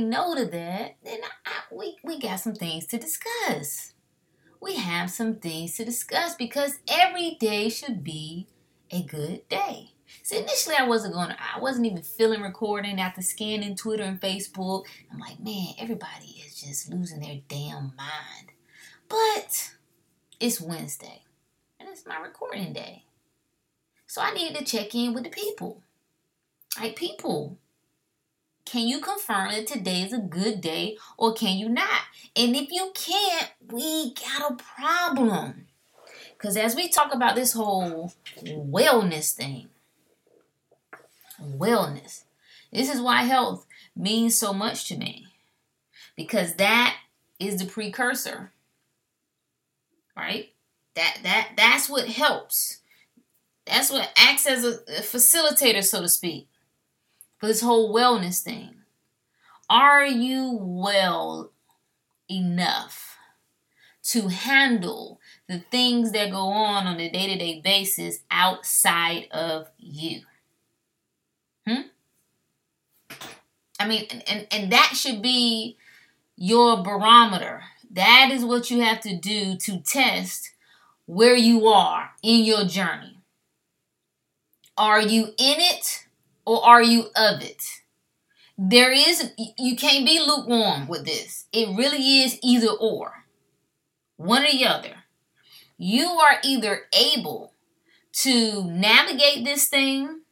say no to that, then I, we, we got some things to discuss. We have some things to discuss because every day should be a good day. See, initially I wasn't going to, I wasn't even feeling recording after scanning Twitter and Facebook. I'm like, man, everybody is just losing their damn mind. But it's Wednesday and it's my recording day. So I needed to check in with the people. Like, people, can you confirm that today is a good day or can you not? And if you can't, we got a problem. Because as we talk about this whole wellness thing, wellness, this is why health means so much to me. Because that is the precursor. Right? That that that's what helps. That's what acts as a, a facilitator, so to speak, for this whole wellness thing. Are you well enough to handle the things that go on on a day to day basis outside of you? Hmm? I mean, and, and that should be your barometer. That is what you have to do to test where you are in your journey. Are you in it or are you of it? There is, you can't be lukewarm with this. It really is either or, one or the other. You are either able to navigate this thing,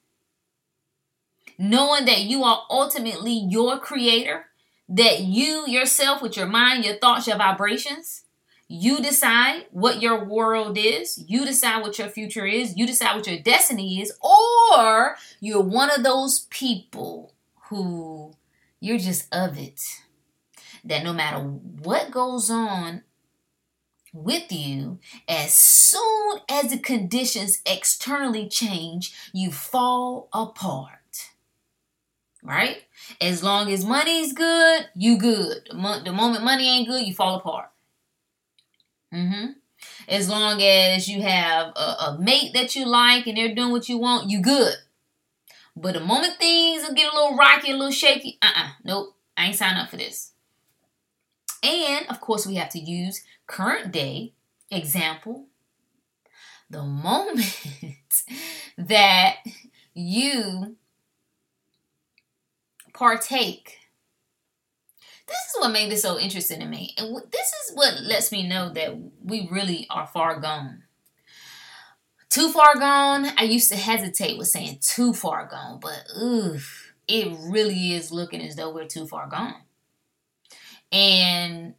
knowing that you are ultimately your creator, that you yourself, with your mind, your thoughts, your vibrations, you decide what your world is. You decide what your future is. You decide what your destiny is. Or you're one of those people who you're just of it. That no matter what goes on with you, as soon as the conditions externally change, you fall apart. Right? As long as money's good, you good. The moment money ain't good, you fall apart. Mm-hmm. As long as you have a, a, mate that you like and they're doing what you want, you good. But the moment things get a little rocky, a little shaky, uh-uh, nope, I ain't signing up for this. And of course, we have to use current day example. The moment that you partake this is what made this so interesting to me. And this is what lets me know that we really are far gone. Too far gone, I used to hesitate with saying too far gone, but oof, it really is looking as though we're too far gone. And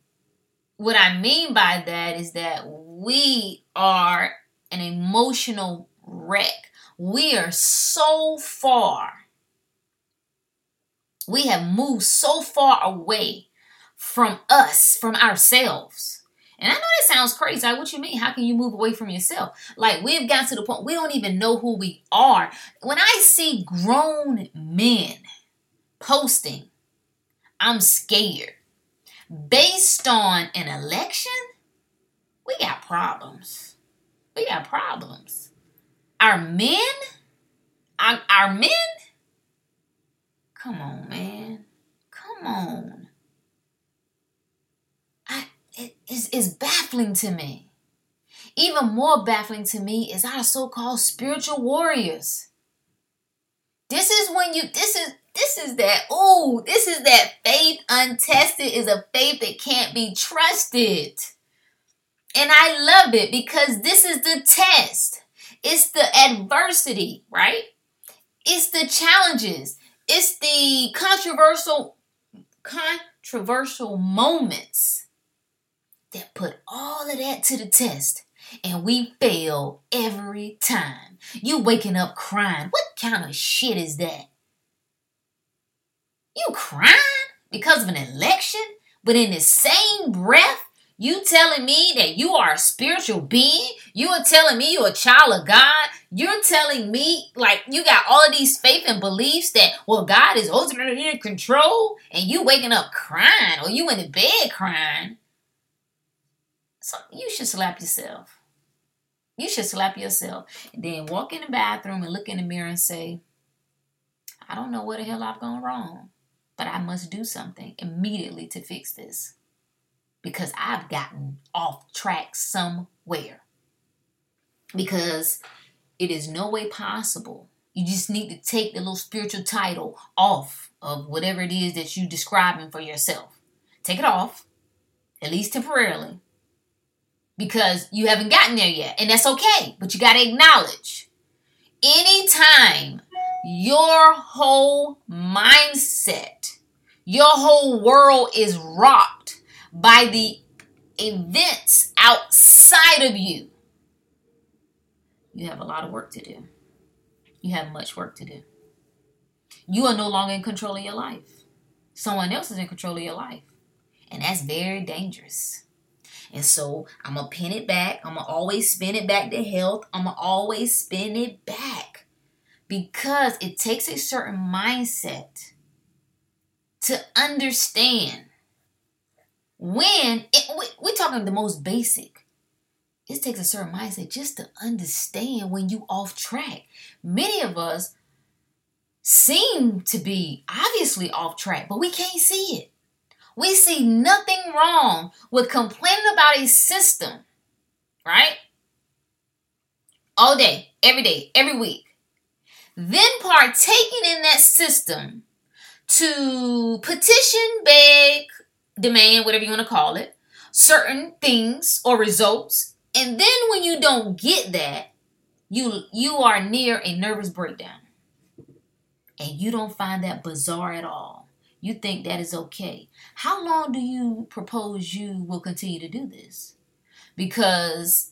what I mean by that is that we are an emotional wreck. We are so far we have moved so far away from us, from ourselves. And I know that sounds crazy. Like, what you mean? How can you move away from yourself? Like, we've gotten to the point we don't even know who we are. When I see grown men posting, I'm scared. Based on an election, we got problems. We got problems. Our men, our, our men, Come on, man. Come on. I, it, it's, it's baffling to me. Even more baffling to me is our so-called spiritual warriors. This is when you this is this is that oh, this is that faith untested is a faith that can't be trusted. And I love it because this is the test. It's the adversity, right? It's the challenges. It's the controversial controversial moments that put all of that to the test and we fail every time. You waking up crying. What kind of shit is that? You crying because of an election, but in the same breath, you telling me that you are a spiritual being? You are telling me you're a child of God? You're telling me like you got all of these faith and beliefs that well God is ultimately in control and you waking up crying or you in the bed crying. So you should slap yourself. You should slap yourself and then walk in the bathroom and look in the mirror and say, I don't know what the hell I've gone wrong, but I must do something immediately to fix this because I've gotten off track somewhere. Because it is no way possible. You just need to take the little spiritual title off of whatever it is that you're describing for yourself. Take it off, at least temporarily, because you haven't gotten there yet. And that's okay, but you got to acknowledge anytime your whole mindset, your whole world is rocked by the events outside of you, you have a lot of work to do. You have much work to do. You are no longer in control of your life. Someone else is in control of your life. And that's very dangerous. And so I'm going to pin it back. I'm going to always spin it back to health. I'm going to always spin it back because it takes a certain mindset to understand when it, we, we're talking the most basic. It takes a certain mindset just to understand when you off track. Many of us seem to be obviously off track but we can't see it. We see nothing wrong with complaining about a system right? All day every day every week. Then partaking in that system to petition, beg, demand, whatever you want to call it, certain things or results. And then when you don't get that, you you are near a nervous breakdown. And you don't find that bizarre at all. You think that is okay. How long do you propose you will continue to do this? Because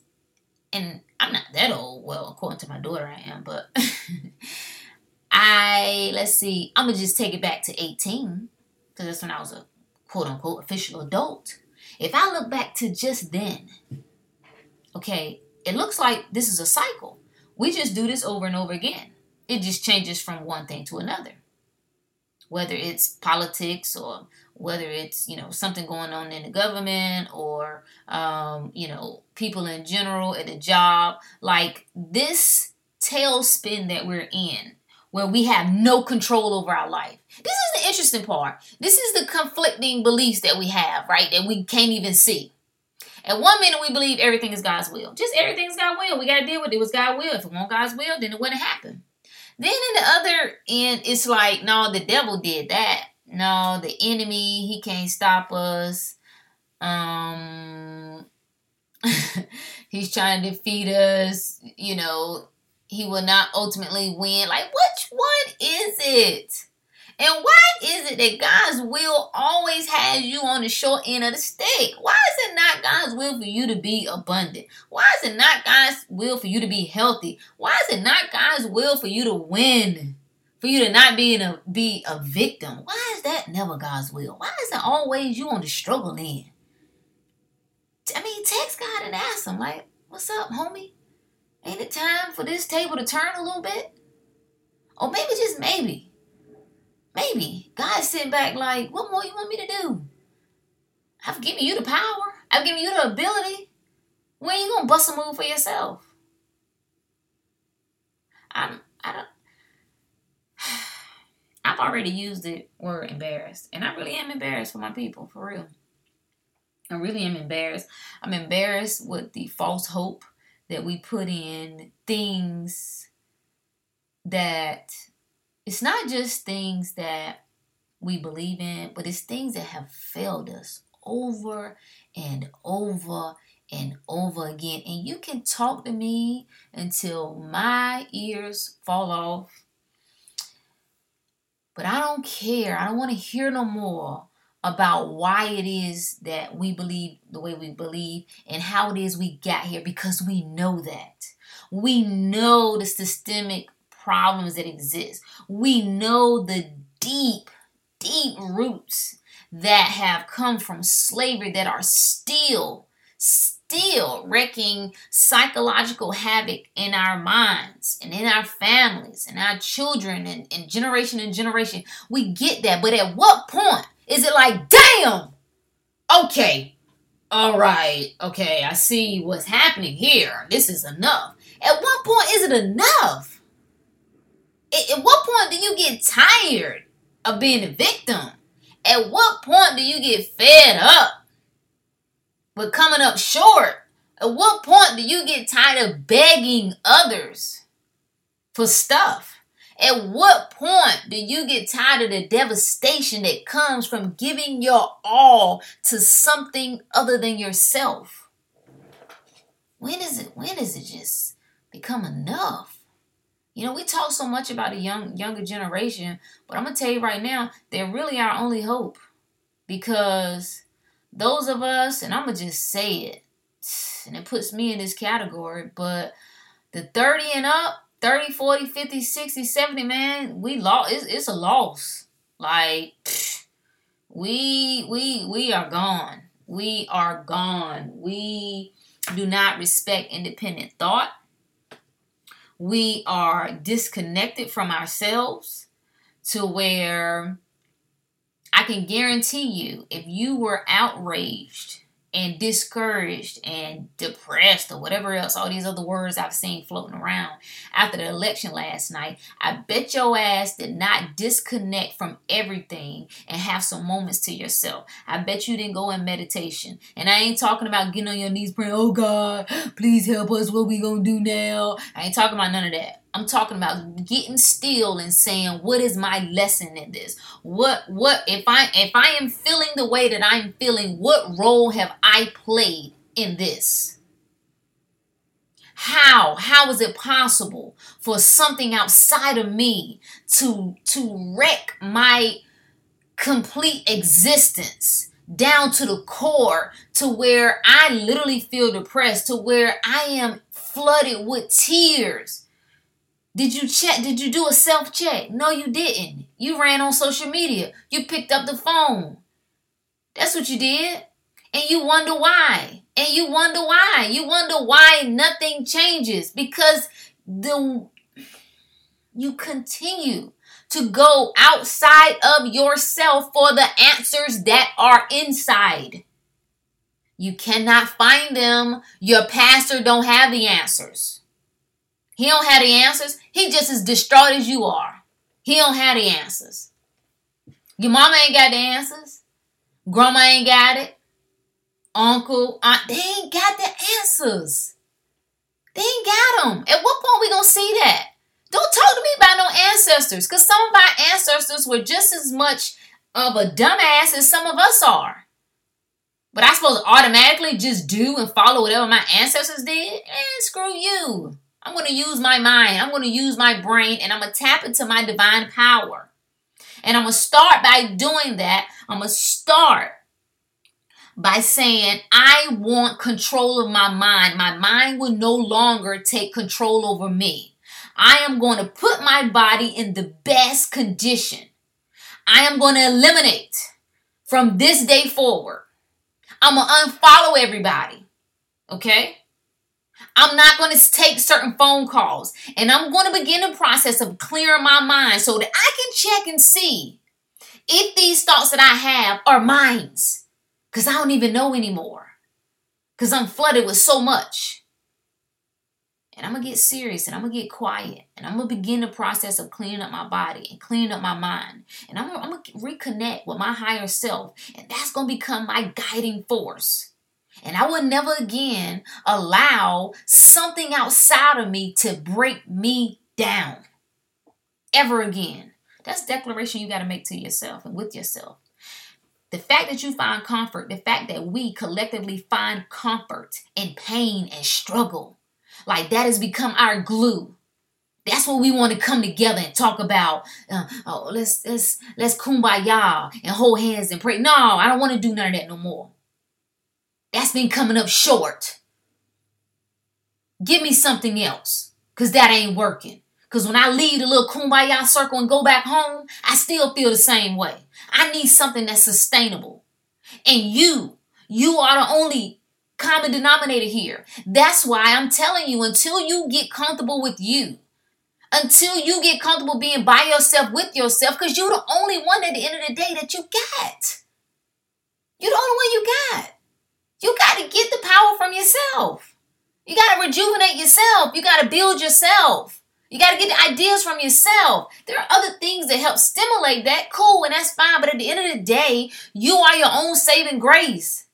and I'm not that old. Well, according to my daughter, I am, but I let's see. I'm gonna just take it back to 18 because that's when I was a quote unquote official adult. If I look back to just then, okay, it looks like this is a cycle. We just do this over and over again. It just changes from one thing to another. Whether it's politics or whether it's you know something going on in the government or um, you know people in general at a job like this tailspin that we're in where we have no control over our life. This is the interesting part. This is the conflicting beliefs that we have right that we can't even see. At one minute we believe everything is god's will. Just everything's god's will. We got to deal with it. it was god's will. If it wasn't god's will then it wouldn't happen. Then in the other end it's like no the devil did that. No, the enemy, he can't stop us. Um he's trying to defeat us, you know, he will not ultimately win. Like which one is it? And why is it that God's will always has you on the short end of the stick? Why is it not God's will for you to be abundant? Why is it not God's will for you to be healthy? Why is it not God's will for you to win? for you to not be in a be a victim. Why is that never God's will? Why is it always you on the struggle end? I mean, text God and ask him, like, what's up, homie? Ain't it time for this table to turn a little bit? Or maybe just maybe. Maybe God's sitting back like, what more you want me to do? I've given you the power. I've given you the ability. When you gonna bust a move for yourself? I'm I don't I've already used the word embarrassed, and I really am embarrassed for my people, for real. I really am embarrassed. I'm embarrassed with the false hope that we put in things that it's not just things that we believe in, but it's things that have failed us over and over and over again. And you can talk to me until my ears fall off but I don't care. I don't want to hear no more about why it is that we believe the way we believe and how it is we got here because we know that. We know the systemic problems that exist. We know the deep, deep roots that have come from slavery that are still, still wrecking psychological havoc in our minds and in our families and our children and, and generation and generation. We get that. But at what point is it like, damn, okay, all right, okay, I see what's happening here. This is enough. At what point is it enough? At, what point do you get tired of being a victim? At what point do you get fed up with coming up short? At what point do you get tired of begging others for stuff? At what point do you get tired of the devastation that comes from giving your all to something other than yourself? When is it when is it just become enough? You know, we talk so much about a young younger generation, but I'm gonna tell you right now, they're really our only hope. Because those of us, and I'm gonna just say it, and it puts me in this category, but the 30 and up, 30, 40, 50, 60, 70, man, we lost. It's, it's a loss. Like, we, we, we are gone. We are gone. We do not respect independent thought. We are disconnected from ourselves to where I can guarantee you, if you were outraged and discouraged and depressed or whatever else, all these other words I've seen floating around after the election last night, I bet your ass did not disconnect from everything and have some moments to yourself. I bet you didn't go in meditation. And I ain't talking about getting on your knees praying, oh God, please help us, what we gonna do now? I ain't talking about none of that. I'm talking about getting still and saying, what is my lesson in this? What what if I if I am feeling the way that I'm feeling, what role have I played in this? How how is it possible for something outside of me to to wreck my complete existence? down to the core to where I literally feel depressed, to where I am flooded with tears did you check? Did you do a self check? No, you didn't. You ran on social media. You picked up the phone. That's what you did. And you wonder why. And you wonder why. You wonder why nothing changes because the you continue to go outside of yourself for the answers that are inside. You cannot find them. Your pastor don't have the answers. He don't have the answers. He just as distraught as you are. He don't have the answers. Your mama ain't got the answers. Grandma ain't got it. Uncle, aunt, they ain't got the answers. They ain't got them. At what point we gonna see that? Don't talk to me about no ancestors, because some of our ancestors were just as much of a dumbass as some of us are. But I suppose automatically just do and follow whatever my ancestors did? And screw you. I'm going to use my mind. I'm going to use my brain and I'm going to tap into my divine power. And I'm going to start by doing that. I'm going to start by saying, I want control of my mind. My mind will no longer take control over me. I am going to put my body in the best condition. I am going to eliminate from this day forward. I'm going to unfollow everybody. Okay? I'm not going to take certain phone calls and I'm going to begin the process of clearing my mind so that I can check and see if these thoughts that I have are mine's because I don't even know anymore because I'm flooded with so much. And I'm going to get serious and I'm going to get quiet and I'm going to begin the process of cleaning up my body and cleaning up my mind. And I'm going to reconnect with my higher self. And that's going to become my guiding force. And I would never again allow something outside of me to break me down. Ever again. That's declaration you got to make to yourself and with yourself. The fact that you find comfort, the fact that we collectively find comfort in pain and struggle, like that has become our glue. That's what we want to come together and talk about. Uh, oh, let's let's let's kumbaya and hold hands and pray. No, I don't want to do none of that no more. That's been coming up short. Give me something else, because that ain't working. Because when I leave the little kumbaya circle and go back home, I still feel the same way. I need something that's sustainable. And you, you are the only common denominator here. That's why I'm telling you until you get comfortable with you, until you get comfortable being by yourself with yourself, because you're the only one at the end of the day that you got. You're the only one you got. You got to get the power from yourself. You got to rejuvenate yourself. You got to build yourself. You got to get the ideas from yourself. There are other things that help stimulate that. Cool, and that's fine. But at the end of the day, you are your own saving grace.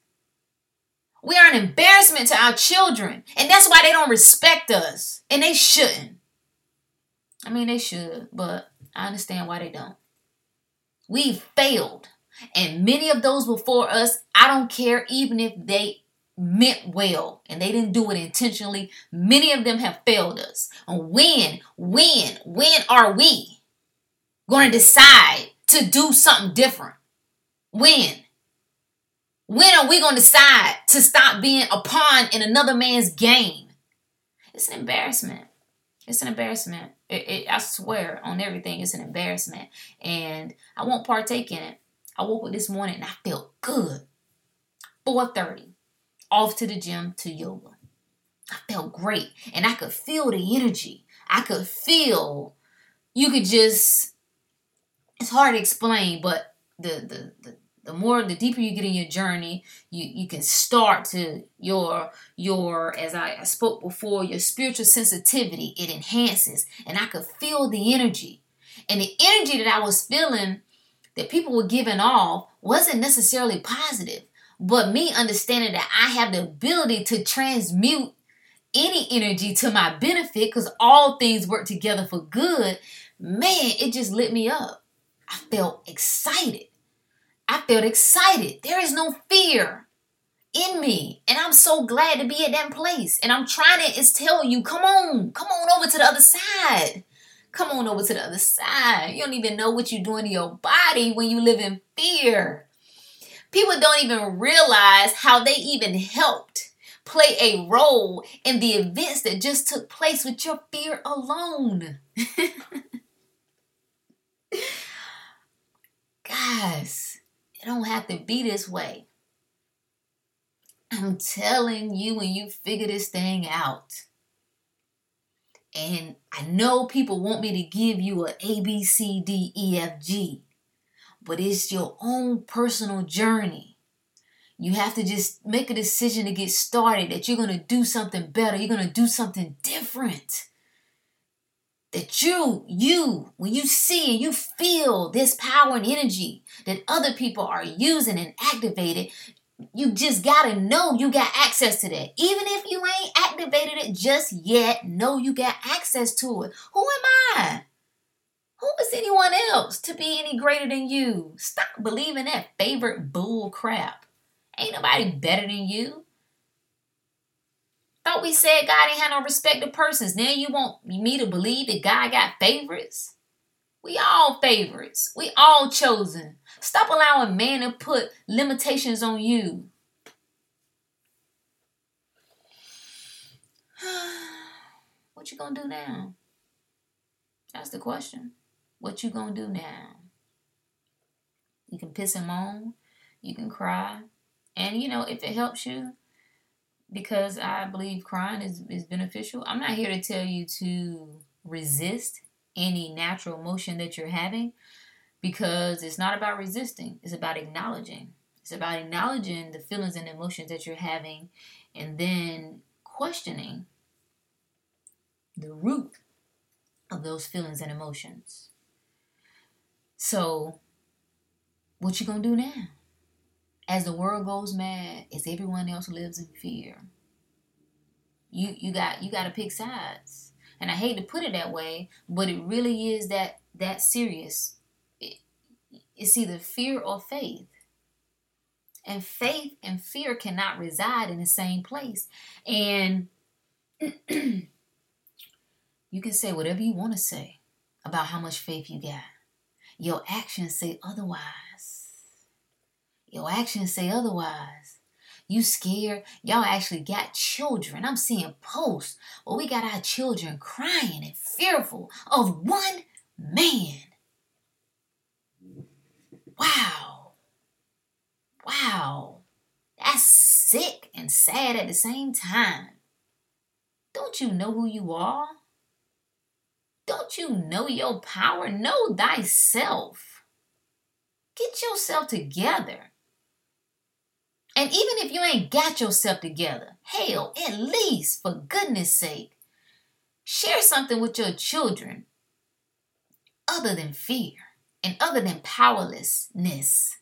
We are an embarrassment to our children. And that's why they don't respect us. And they shouldn't. I mean, they should, but I understand why they don't. We've failed. And many of those before us, I don't care even if they meant well and they didn't do it intentionally. Many of them have failed us. And when, when, when are we going to decide to do something different? When? When are we going to decide to stop being a pawn in another man's game? It's an embarrassment. It's an embarrassment. It, it, I swear on everything, it's an embarrassment. And I won't partake in it. I woke up this morning and I felt good. 4.30 off to the gym to yoga. I felt great and I could feel the energy. I could feel you could just it's hard to explain, but the the the, the more the deeper you get in your journey, you you can start to your your as I, I spoke before, your spiritual sensitivity, it enhances. And I could feel the energy. And the energy that I was feeling that people were giving off wasn't necessarily positive. But me understanding that I have the ability to transmute any energy to my benefit because all things work together for good, man, it just lit me up. I felt excited. I felt excited. There is no fear in me. And I'm so glad to be at that place. And I'm trying to is tell you, come on, come on over to the other side. Come on over to the other side. You don't even know what you're doing to your body when you live in fear. People don't even realize how they even helped play a role in the events that just took place with your fear alone. Guys, it don't have to be this way. I'm telling you, when you figure this thing out, and I know people want me to give you a A, B, C, D, E, F, G but it's your own personal journey. You have to just make a decision to get started that you're going to do something better, you're going to do something different. That you, you, when you see and you feel this power and energy that other people are using and activated, you just gotta know you got access to that. Even if you ain't activated it just yet, know you got access to it. Who am I? Who is anyone else to be any greater than you? Stop believing that favorite bull crap. Ain't nobody better than you. Thought we said God ain't had no respect to persons. Now you want me to believe that God got favorites? We all favorites. We all chosen. Stop allowing man to put limitations on you. what you gonna do now? That's the question. What you gonna do now? You can piss him on, you can cry, and you know if it helps you, because I believe crying is, is beneficial. I'm not here to tell you to resist any natural emotion that you're having because it's not about resisting, it's about acknowledging. It's about acknowledging the feelings and emotions that you're having and then questioning the root of those feelings and emotions. So, what you gonna do now? As the world goes mad, as everyone else lives in fear, you you got you got to pick sides. And I hate to put it that way, but it really is that that serious. It, it's either fear or faith. And faith and fear cannot reside in the same place. And you can say whatever you want to say about how much faith you got. Your actions say otherwise. Your actions say otherwise. You scared? Y'all actually got children. I'm seeing posts where we got our children crying and fearful of one man. Wow. Wow. That's sick and sad at the same time. Don't you know who you are? Don't you know your power? Know thyself. Get yourself together. And even if you ain't got yourself together, hell, at least, for goodness sake, share something with your children other than fear and other than powerlessness.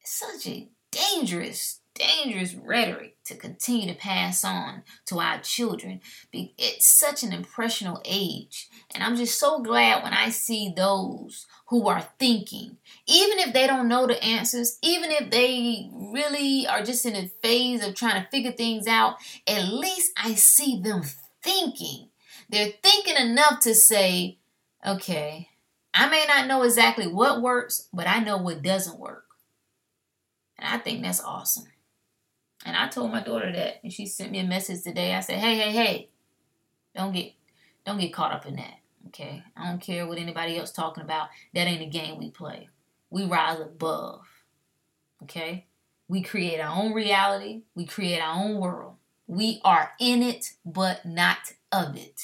It's such a dangerous, dangerous rhetoric to continue to pass on to our children. It's such an impressional age. And I'm just so glad when I see those who are thinking, even if they don't know the answers, even if they really are just in a phase of trying to figure things out, at least I see them thinking. They're thinking enough to say, okay, I may not know exactly what works, but I know what doesn't work. And I think that's awesome. And I told my daughter that, and she sent me a message today. I said, "Hey, hey, hey, don't get, don't get caught up in that. Okay, I don't care what anybody else talking about. That ain't a game we play. We rise above. Okay, we create our own reality. We create our own world. We are in it, but not of it.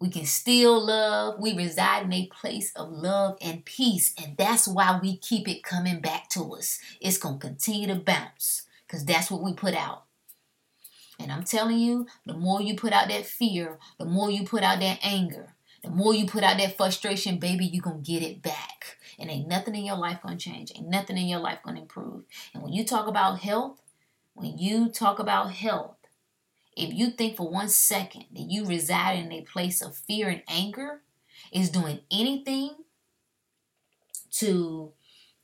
We can still love. We reside in a place of love and peace. And that's why we keep it coming back to us. It's going to continue to bounce because that's what we put out. And I'm telling you, the more you put out that fear, the more you put out that anger, the more you put out that frustration, baby, you're going to get it back. And ain't nothing in your life going to change. Ain't nothing in your life going to improve. And when you talk about health, when you talk about health, if you think for one second that you reside in a place of fear and anger, is doing anything to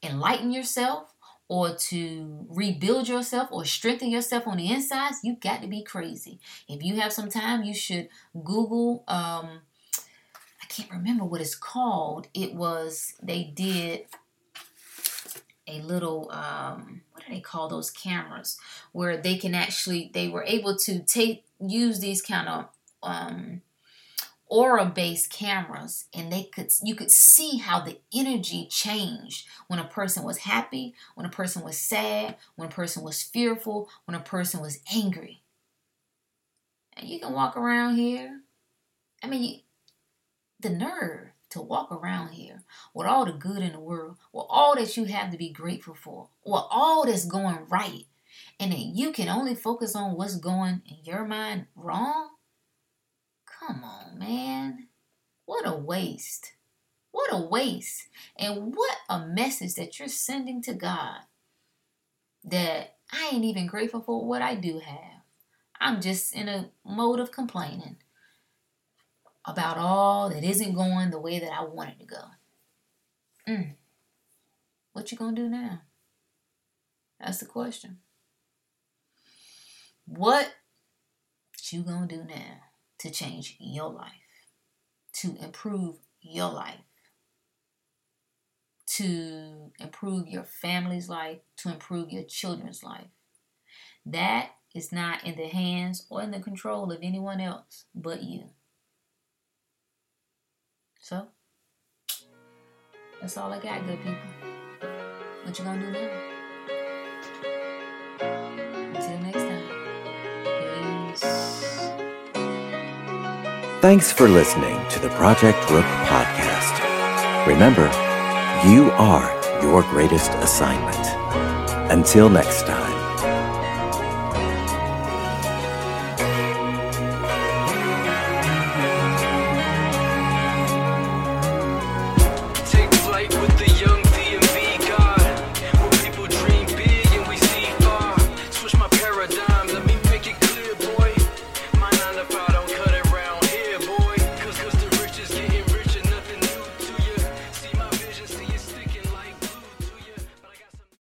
enlighten yourself or to rebuild yourself or strengthen yourself on the insides, you got to be crazy. If you have some time, you should Google. Um, I can't remember what it's called. It was they did a little um, they call those cameras where they can actually they were able to take use these kind of um, aura based cameras and they could you could see how the energy changed when a person was happy when a person was sad when a person was fearful when a person was angry. And you can walk around here. I mean the nerve to walk around here with all the good in the world, with all that you have to be grateful for, with all that's going right, and that you can only focus on what's going in your mind wrong? Come on, man. What a waste. What a waste. And what a message that you're sending to God that I ain't even grateful for what I do have. I'm just in a mode of complaining about all that isn't going the way that I want it to go. Mm. What you gonna do now? That's the question. What you gonna do now to change your life, to improve your life, to improve your family's life, to improve your children's life? That is not in the hands or in the control of anyone else but you. So, that's all I got, good people. What you gonna do now? Until next time. Peace. Thanks for listening to the Project Rook podcast. Remember, you are your greatest assignment. Until next time.